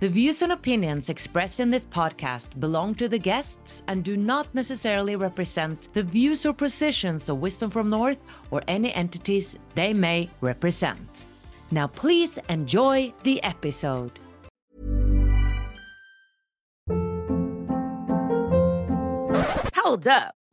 the views and opinions expressed in this podcast belong to the guests and do not necessarily represent the views or positions of Wisdom from North or any entities they may represent. Now, please enjoy the episode. Hold up.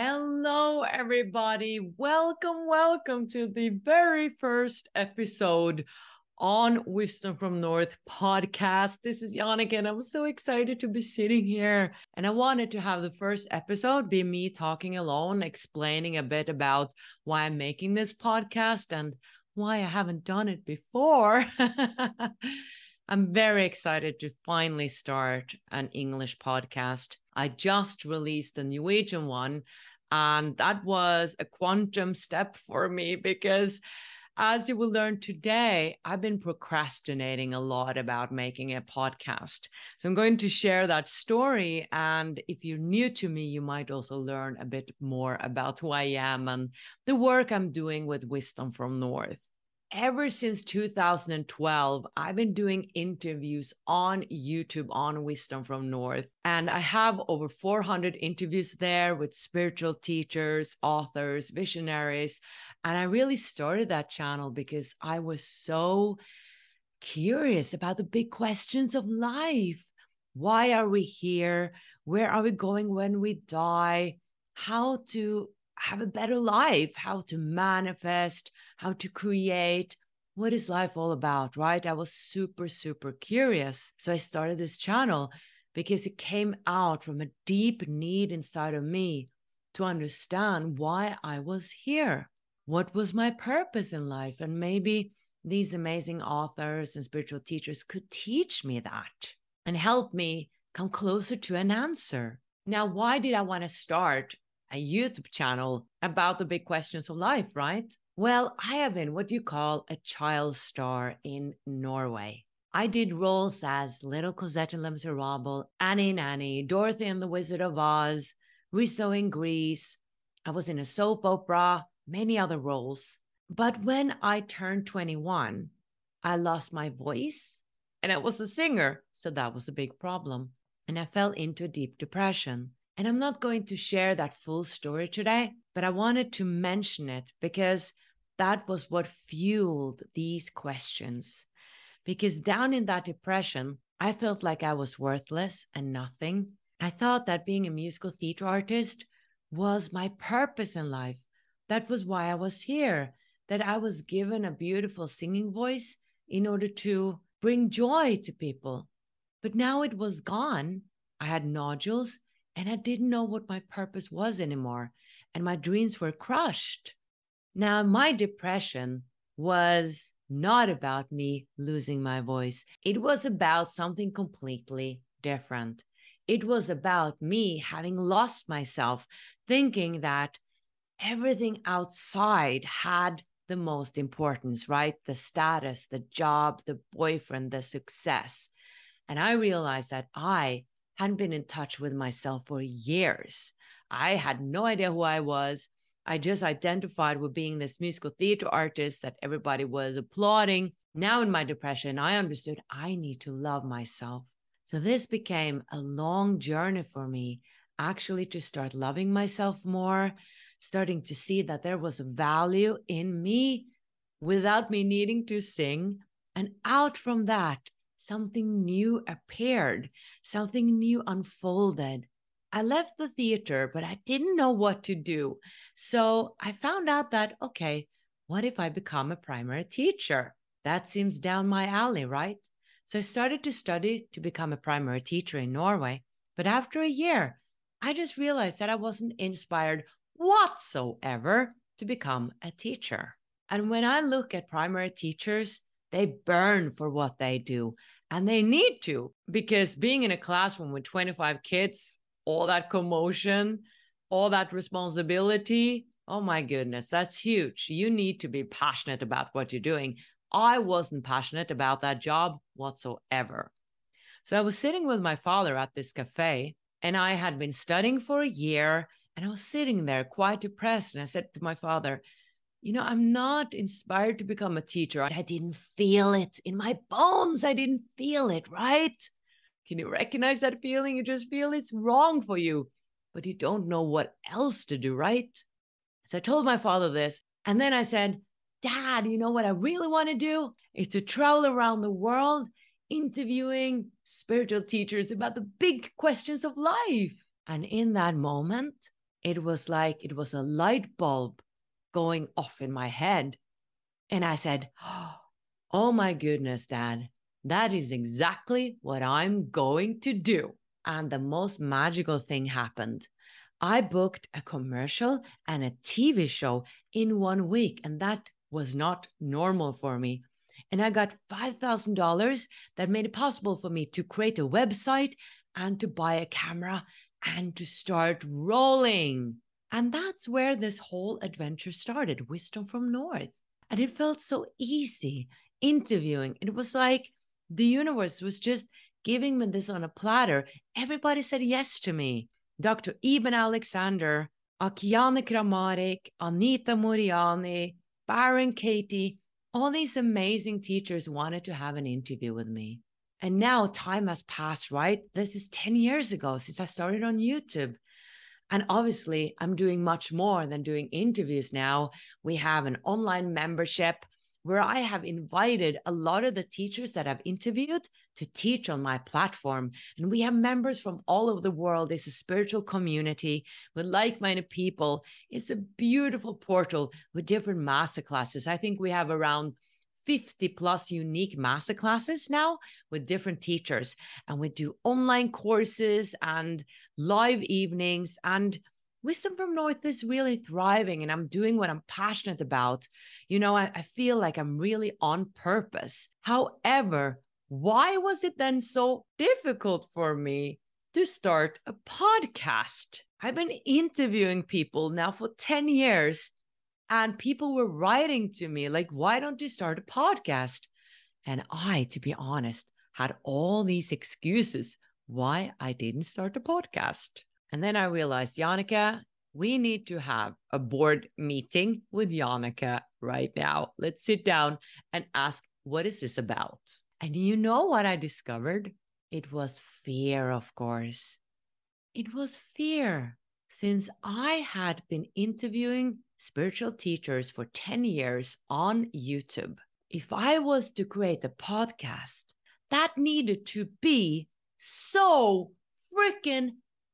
Hello, everybody. Welcome, welcome to the very first episode on Wisdom from North podcast. This is Jannike, and I'm so excited to be sitting here. And I wanted to have the first episode be me talking alone, explaining a bit about why I'm making this podcast and why I haven't done it before. I'm very excited to finally start an English podcast. I just released a Norwegian one, and that was a quantum step for me because, as you will learn today, I've been procrastinating a lot about making a podcast. So I'm going to share that story. And if you're new to me, you might also learn a bit more about who I am and the work I'm doing with Wisdom from North ever since 2012, I've been doing interviews on YouTube on Wisdom from North. And I have over 400 interviews there with spiritual teachers, authors, visionaries. And I really started that channel because I was so curious about the big questions of life. Why are we here? Where are we going when we die? How to have a better life, how to manifest, how to create. What is life all about, right? I was super, super curious. So I started this channel because it came out from a deep need inside of me to understand why I was here. What was my purpose in life? And maybe these amazing authors and spiritual teachers could teach me that and help me come closer to an answer. Now, why did I want to start a YouTube channel about the big questions of life, right? Well, I have been what do you call a child star in Norway. I did roles as Little Cosette in Les Miserables, Annie Nanny, Dorothy and the Wizard of Oz, Rizzo in Grease. I was in a soap opera, many other roles. But when I turned 21, I lost my voice and I was a singer. So that was a big problem. And I fell into a deep depression. And I'm not going to share that full story today, but I wanted to mention it because that was what fueled these questions. because down in that depression, I felt like I was worthless and nothing. I thought that being a musical theater artist was my purpose in life. That was why I was here, that I was given a beautiful singing voice in order to bring joy to people. But now it was gone. I had nodules and I didn't know what my purpose was anymore. And my dreams were crushed. Now, my depression was not about me losing my voice, it was about something completely different. It was about me having lost myself, thinking that everything outside had the most importance, right? The status, the job, the boyfriend, the success. And I realized that I hadn't been in touch with myself for years. I had no idea who I was. I just identified with being this musical theater artist that everybody was applauding. Now, in my depression, I understood I need to love myself. So, this became a long journey for me, actually, to start loving myself more, starting to see that there was value in me without me needing to sing. And out from that, something new appeared, something new unfolded. I left the theater, but I didn't know what to do. So I found out that, okay, what if I become a primary teacher? That seems down my alley, right? So I started to study to become a primary teacher in Norway. But after a year, I just realized that I wasn't inspired whatsoever to become a teacher. And when I look at primary teachers, they burn for what they do and they need to because being in a classroom with 25 kids, all that commotion, all that responsibility, oh my goodness, that's huge. You need to be passionate about what you're doing. I wasn't passionate about that job whatsoever. So I was sitting with my father at this cafe and I had been studying for a year and I was sitting there quite depressed. And I said to my father, you know, I'm not inspired to become a teacher. I didn't feel it in my bones. I didn't feel it, right? Can you recognize that feeling? You just feel it's wrong for you, but you don't know what else to do, right? So I told my father this. And then I said, Dad, you know what I really want to do is to travel around the world interviewing spiritual teachers about the big questions of life. And in that moment, it was like it was a light bulb going off in my head. And I said, Oh my goodness, Dad, that is exactly what I'm going to do. And the most magical thing happened. I booked a commercial and a TV show in one week, and that was not normal for me. And I got $5,000 that made it possible for me to create a website and to buy a camera and to start rolling. And that's where this whole adventure started Wisdom from North. And it felt so easy interviewing. It was like the universe was just giving me this on a platter. Everybody said yes to me. Dr. Eben Alexander, Akiane Kramarik, Anita Moorjani, Byron Katie, all these amazing teachers wanted to have an interview with me. And now time has passed, right? This is 10 years ago since I started on YouTube. And obviously, I'm doing much more than doing interviews now. We have an online membership where I have invited a lot of the teachers that I've interviewed to teach on my platform. And we have members from all over the world. It's a spiritual community with like minded people. It's a beautiful portal with different masterclasses. I think we have around 50 plus unique masterclasses now with different teachers. And we do online courses and live evenings. And Wisdom from North is really thriving, and I'm doing what I'm passionate about. You know, I, I feel like I'm really on purpose. However, why was it then so difficult for me to start a podcast? I've been interviewing people now for 10 years and people were writing to me, like, why don't you start a podcast? And I, to be honest, had all these excuses why I didn't start a podcast. And then I realized, Jannike, we need to have a board meeting with Jannike right now. Let's sit down and ask, what is this about? And you know what I discovered? It was fear, of course. It was fear. Since I had been interviewing spiritual teachers for 10 years on YouTube. if I was to create a podcast, that needed to be so freaking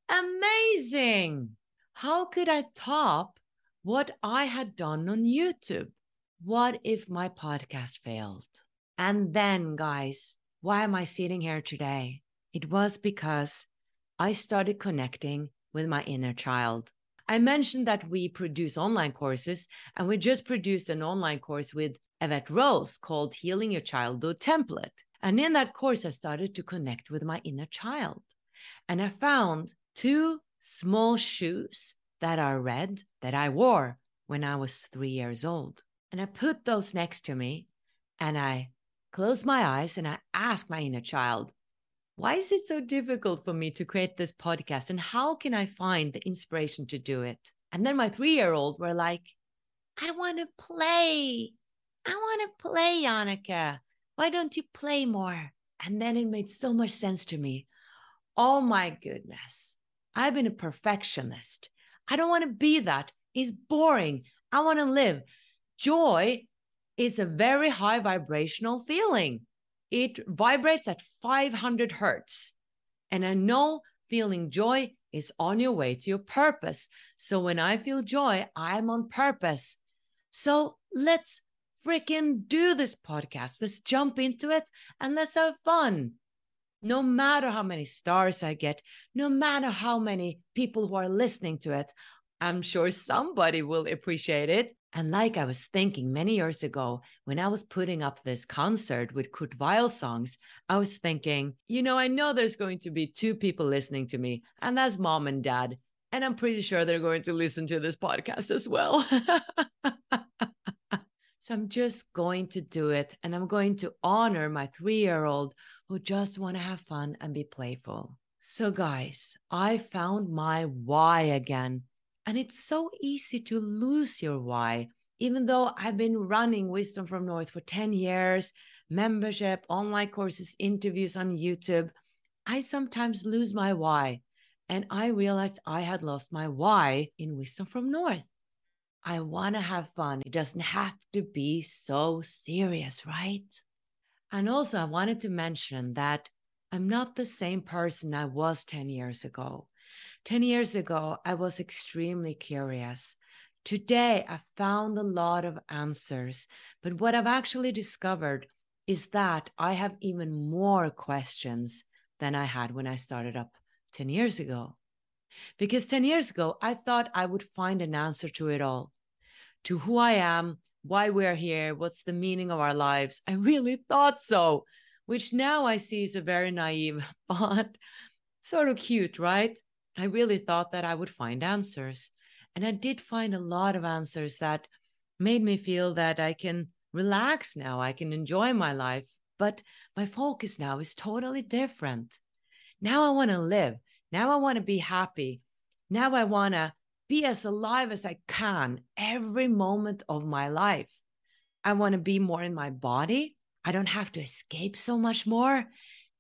amazing. How could I top what I had done on YouTube? What if my podcast failed? And then, guys, why am I sitting here today? It was because I started connecting with my inner child. I mentioned that we produce online courses, and we just produced an online course with Evette Rose called Healing Your Childhood Template. And in that course, I started to connect with my inner child. And I found two small shoes that are red that I wore when I was three years old. And I put those next to me and I closed my eyes and I asked my inner child, why is it so difficult for me to create this podcast? And how can I find the inspiration to do it? And then my three year old were like, I want to play. I want to play, Jannike. Why don't you play more? And then it made so much sense to me. Oh my goodness. I've been a perfectionist. I don't want to be that. It's boring. I want to live. Joy is a very high vibrational feeling it vibrates at 500 hertz. And I know feeling joy is on your way to your purpose. So when I feel joy, I'm on purpose. So let's freaking do this podcast. Let's jump into it and let's have fun. No matter how many stars I get, no matter how many people who are listening to it, I'm sure somebody will appreciate it. And like I was thinking many years ago, when I was putting up this concert with Kurt Weill songs, I was thinking, you know, I know there's going to be two people listening to me, and that's mom and dad. And I'm pretty sure they're going to listen to this podcast as well. so I'm just going to do it. And I'm going to honor my three year old who just want to have fun and be playful. So, guys, I found my why again and it's so easy to lose your why. Even though I've been running Wisdom from North for 10 years, membership, online courses, interviews on YouTube, I sometimes lose my why. And I realized I had lost my why in Wisdom from North. I want to have fun. It doesn't have to be so serious, right? And also, I wanted to mention that I'm not the same person I was 10 years ago. 10 years ago, I was extremely curious. Today, I found a lot of answers, but what I've actually discovered is that I have even more questions than I had when I started up 10 years ago. Because 10 years ago, I thought I would find an answer to it all to who I am, why we're here, what's the meaning of our lives. I really thought so, which now I see is a very naive but sort of cute, right? I really thought that I would find answers. And I did find a lot of answers that made me feel that I can relax now, I can enjoy my life. But my focus now is totally different. Now I want to live. Now I want to be happy. Now I want to be as alive as I can every moment of my life. I want to be more in my body. I don't have to escape so much more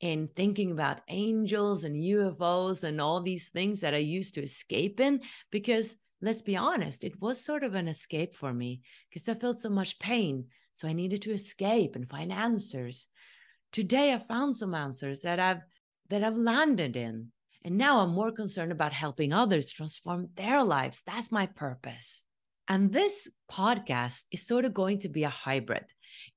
in thinking about angels and UFOs and all these things that I used to escape in because let's be honest, it was sort of an escape for me because I felt so much pain. So I needed to escape and find answers. Today I found some answers that I've that I've landed in. And now I'm more concerned about helping others transform their lives. That's my purpose. And this podcast is sort of going to be a hybrid.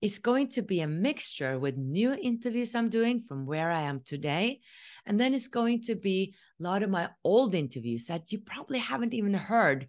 It's going to be a mixture with new interviews I'm doing from where I am today. And then it's going to be a lot of my old interviews that you probably haven't even heard.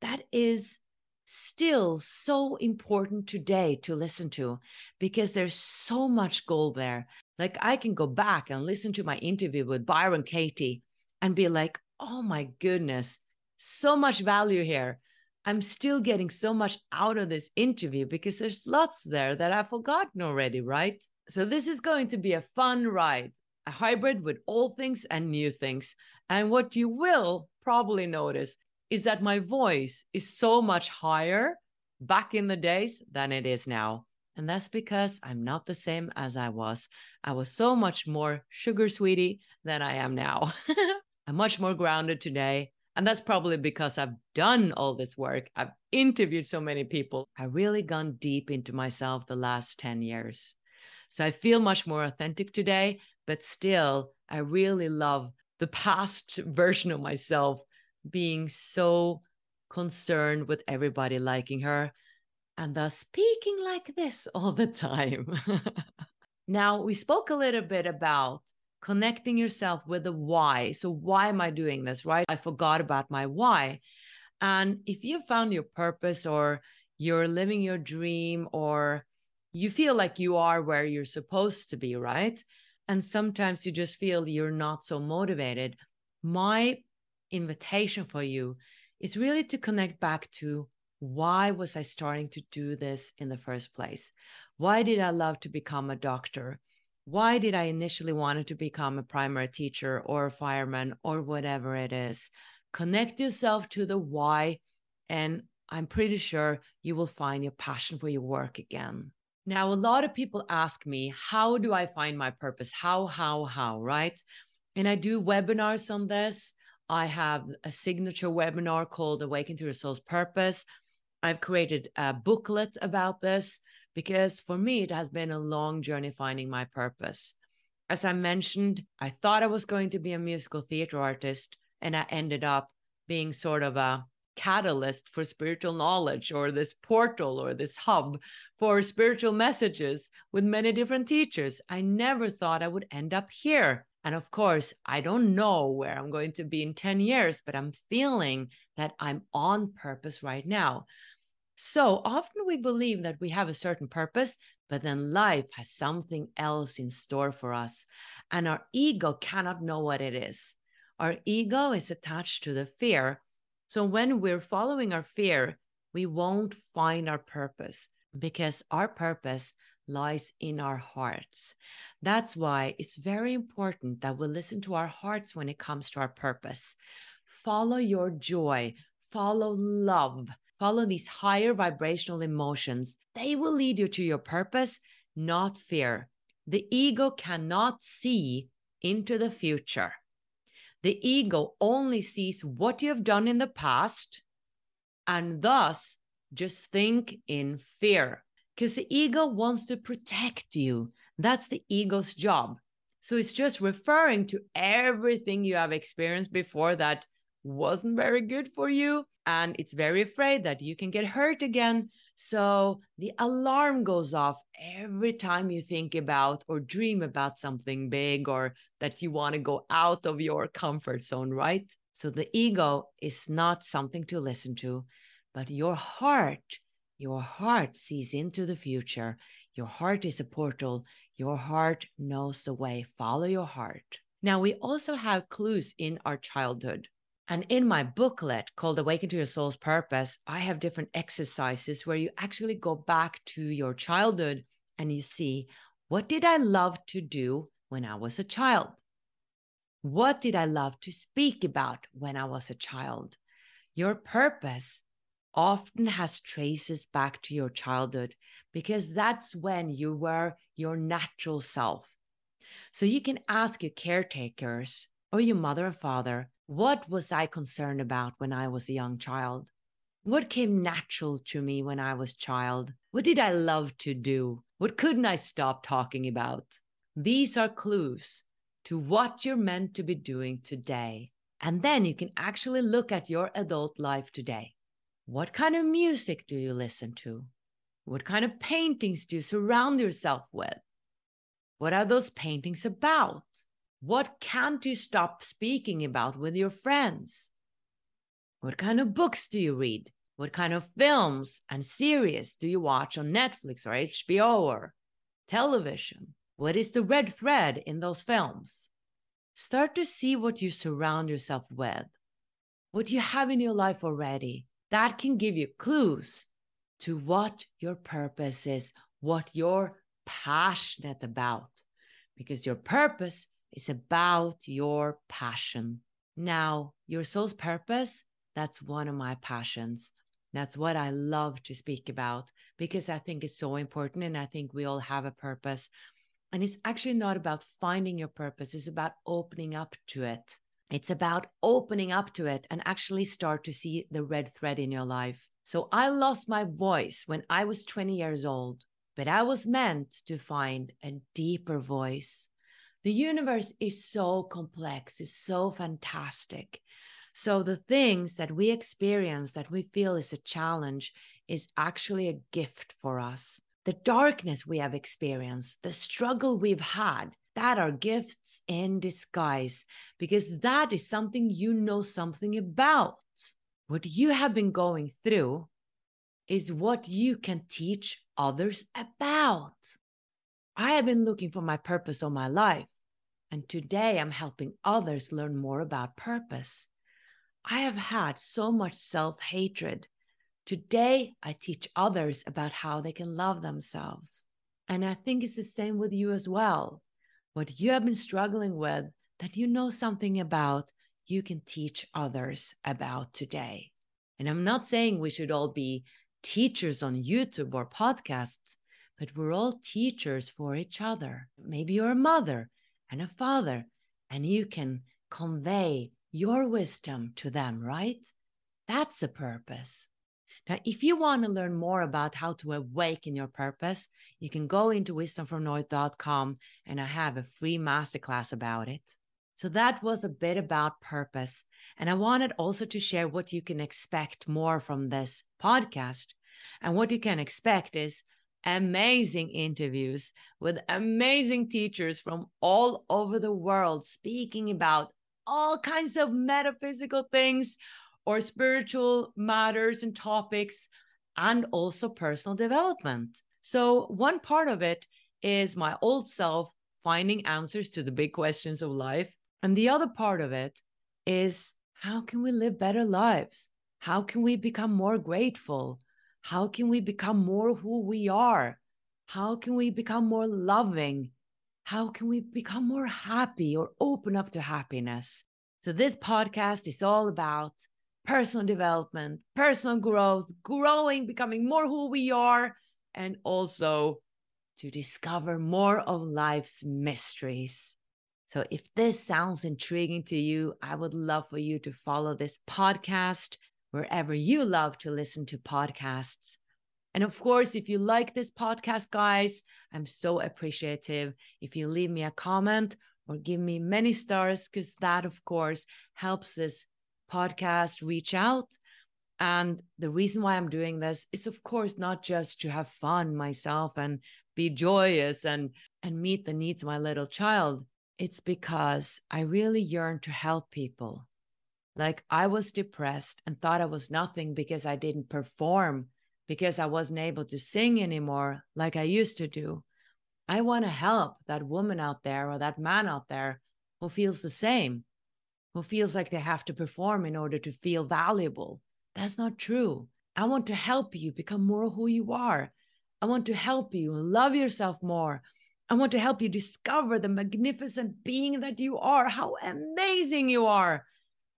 That is still so important today to listen to because there's so much gold there. Like I can go back and listen to my interview with Byron Katie and be like, oh my goodness, so much value here. I'm still getting so much out of this interview because there's lots there that I've forgotten already, right? So this is going to be a fun ride, a hybrid with old things and new things. And what you will probably notice is that my voice is so much higher back in the days than it is now. And that's because I'm not the same as I was. I was so much more sugar sweetie than I am now. I'm much more grounded today. And that's probably because I've done all this work. I've interviewed so many people. I've really gone deep into myself the last 10 years. So I feel much more authentic today, but still, I really love the past version of myself being so concerned with everybody liking her and thus speaking like this all the time. now, we spoke a little bit about connecting yourself with the why. So, why am I doing this, right? I forgot about my why. And if you found your purpose or you're living your dream or you feel like you are where you're supposed to be, right? And sometimes you just feel you're not so motivated. My invitation for you is really to connect back to why was I starting to do this in the first place? Why did I love to become a doctor? Why did I initially wanted to become a primary teacher or a fireman or whatever it is? Connect yourself to the why, and I'm pretty sure you will find your passion for your work again. Now, a lot of people ask me, how do I find my purpose? How, how, how, right? And I do webinars on this. I have a signature webinar called Awaken to Your Soul's Purpose. I've created a booklet about this because for me, it has been a long journey finding my purpose. As I mentioned, I thought I was going to be a musical theater artist, and I ended up being sort of a catalyst for spiritual knowledge or this portal or this hub for spiritual messages with many different teachers. I never thought I would end up here. And of course, I don't know where I'm going to be in 10 years, but I'm feeling that I'm on purpose right now. So often we believe that we have a certain purpose, but then life has something else in store for us. And our ego cannot know what it is. Our ego is attached to the fear so when we're following our fear, we won't find our purpose because our purpose lies in our hearts. That's why it's very important that we listen to our hearts when it comes to our purpose. Follow your joy, follow love, follow these higher vibrational emotions. They will lead you to your purpose, not fear. The ego cannot see into the future. The ego only sees what you have done in the past and thus just think in fear because the ego wants to protect you. That's the ego's job. So it's just referring to everything you have experienced before that wasn't very good for you. And it's very afraid that you can get hurt again. So the alarm goes off every time you think about or dream about something big or that you want to go out of your comfort zone, right? So the ego is not something to listen to, but your heart, your heart sees into the future. Your heart is a portal. Your heart knows the way. Follow your heart. Now, we also have clues in our childhood. And in my booklet called Awaken to Your Soul's Purpose, I have different exercises where you actually go back to your childhood and you see what did I love to do when I was a child? What did I love to speak about when I was a child? Your purpose often has traces back to your childhood because that's when you were your natural self. So you can ask your caretakers Oh, or your mother or father what was I concerned about when I was a young child? What came natural to me when I was child? What did I love to do? What couldn't I stop talking about? These are clues to what you're meant to be doing today. And then you can actually look at your adult life today. What kind of music do you listen to? What kind of paintings do you surround yourself with? What are those paintings about? What can't you stop speaking about with your friends? What kind of books do you read? What kind of films and series do you watch on Netflix or HBO or television? What is the red thread in those films? Start to see what you surround yourself with, what you have in your life already. That can give you clues to what your purpose is, what you're passionate about. Because your purpose it's about your passion. Now, your soul's purpose, that's one of my passions. That's what I love to speak about because I think it's so important. And I think we all have a purpose. And it's actually not about finding your purpose, it's about opening up to it. It's about opening up to it and actually start to see the red thread in your life. So I lost my voice when I was 20 years old, but I was meant to find a deeper voice. The universe is so complex, is so fantastic. So the things that we experience that we feel is a challenge is actually a gift for us. The darkness we have experienced, the struggle we've had, that are gifts in disguise because that is something you know something about. What you have been going through is what you can teach others about. I have been looking for my purpose all my life, and today I'm helping others learn more about purpose. I have had so much self hatred. Today, I teach others about how they can love themselves. And I think it's the same with you as well what you have been struggling with that you know something about, you can teach others about today. And I'm not saying we should all be teachers on YouTube or podcasts, but we're all teachers for each other. Maybe you're a mother and a father, and you can convey your wisdom to them, right? That's a purpose. Now, if you want to learn more about how to awaken your purpose, you can go into wisdomfromnorth.com and I have a free masterclass about it. So that was a bit about purpose. And I wanted also to share what you can expect more from this podcast. And what you can expect is amazing interviews with amazing teachers from all over the world speaking about all kinds of metaphysical things or spiritual matters and topics, and also personal development. So, one part of it is my old self finding answers to the big questions of life. And the other part of it is how can we live better lives? How can we become more grateful? How can we become more who we are? How can we become more loving? How can we become more happy or open up to happiness? So, this podcast is all about personal development, personal growth, growing, becoming more who we are, and also to discover more of life's mysteries. So, if this sounds intriguing to you, I would love for you to follow this podcast wherever you love to listen to podcasts. And of course, if you like this podcast, guys, I'm so appreciative if you leave me a comment or give me many stars, because that, of course, helps this podcast reach out. And the reason why I'm doing this is, of course, not just to have fun myself and be joyous and, and meet the needs of my little child. It's because I really yearn to help people. Like I was depressed and thought I was nothing because I didn't perform, because I wasn't able to sing anymore like I used to do. I want to help that woman out there or that man out there who feels the same who feels like they have to perform in order to feel valuable. That's not true. I want to help you become more who you are. I want to help you love yourself more. I want to help you discover the magnificent being that you are, how amazing you are.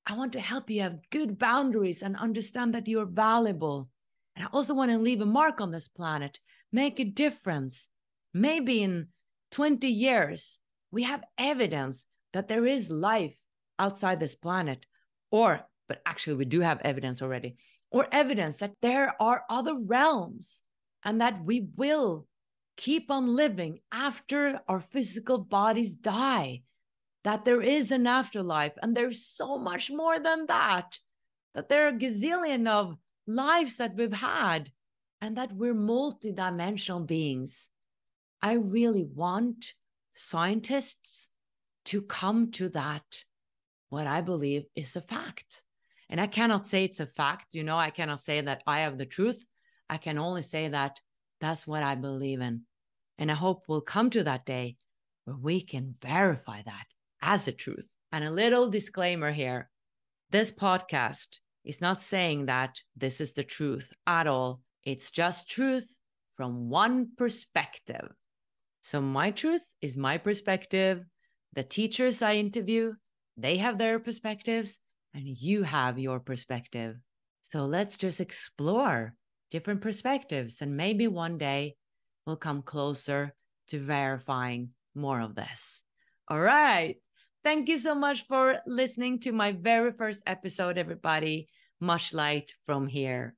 I want to help you have good boundaries and understand that you're valuable. And I also want to leave a mark on this planet, make a difference. Maybe in 20 years, we have evidence that there is life outside this planet, or, but actually, we do have evidence already, or evidence that there are other realms and that we will keep on living after our physical bodies die, that there is an afterlife, and there's so much more than that, that there are a gazillion of lives that we've had, and that we're multidimensional beings. I really want scientists to come to that what I believe is a fact. And I cannot say it's a fact. You know, I cannot say that I have the truth. I can only say that that's what I believe in. And I hope we'll come to that day where we can verify that as a truth. And a little disclaimer here this podcast is not saying that this is the truth at all. It's just truth from one perspective. So, my truth is my perspective. The teachers I interview they have their perspectives and you have your perspective. So let's just explore different perspectives and maybe one day we'll come closer to verifying more of this. All right. Thank you so much for listening to my very first episode, everybody. Much light from here.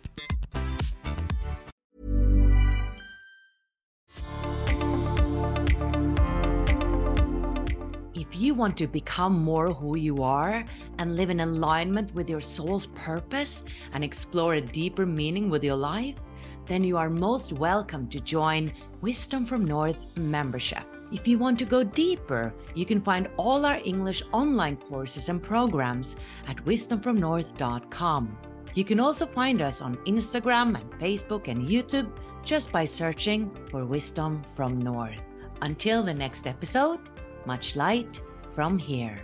you want to become more who you are and live in alignment with your soul's purpose and explore a deeper meaning with your life, then you are most welcome to join Wisdom from North membership. If you want to go deeper, you can find all our English online courses and programs at wisdomfromnorth.com. You can also find us on Instagram and Facebook and YouTube just by searching for Wisdom from North. Until the next episode, much light from here.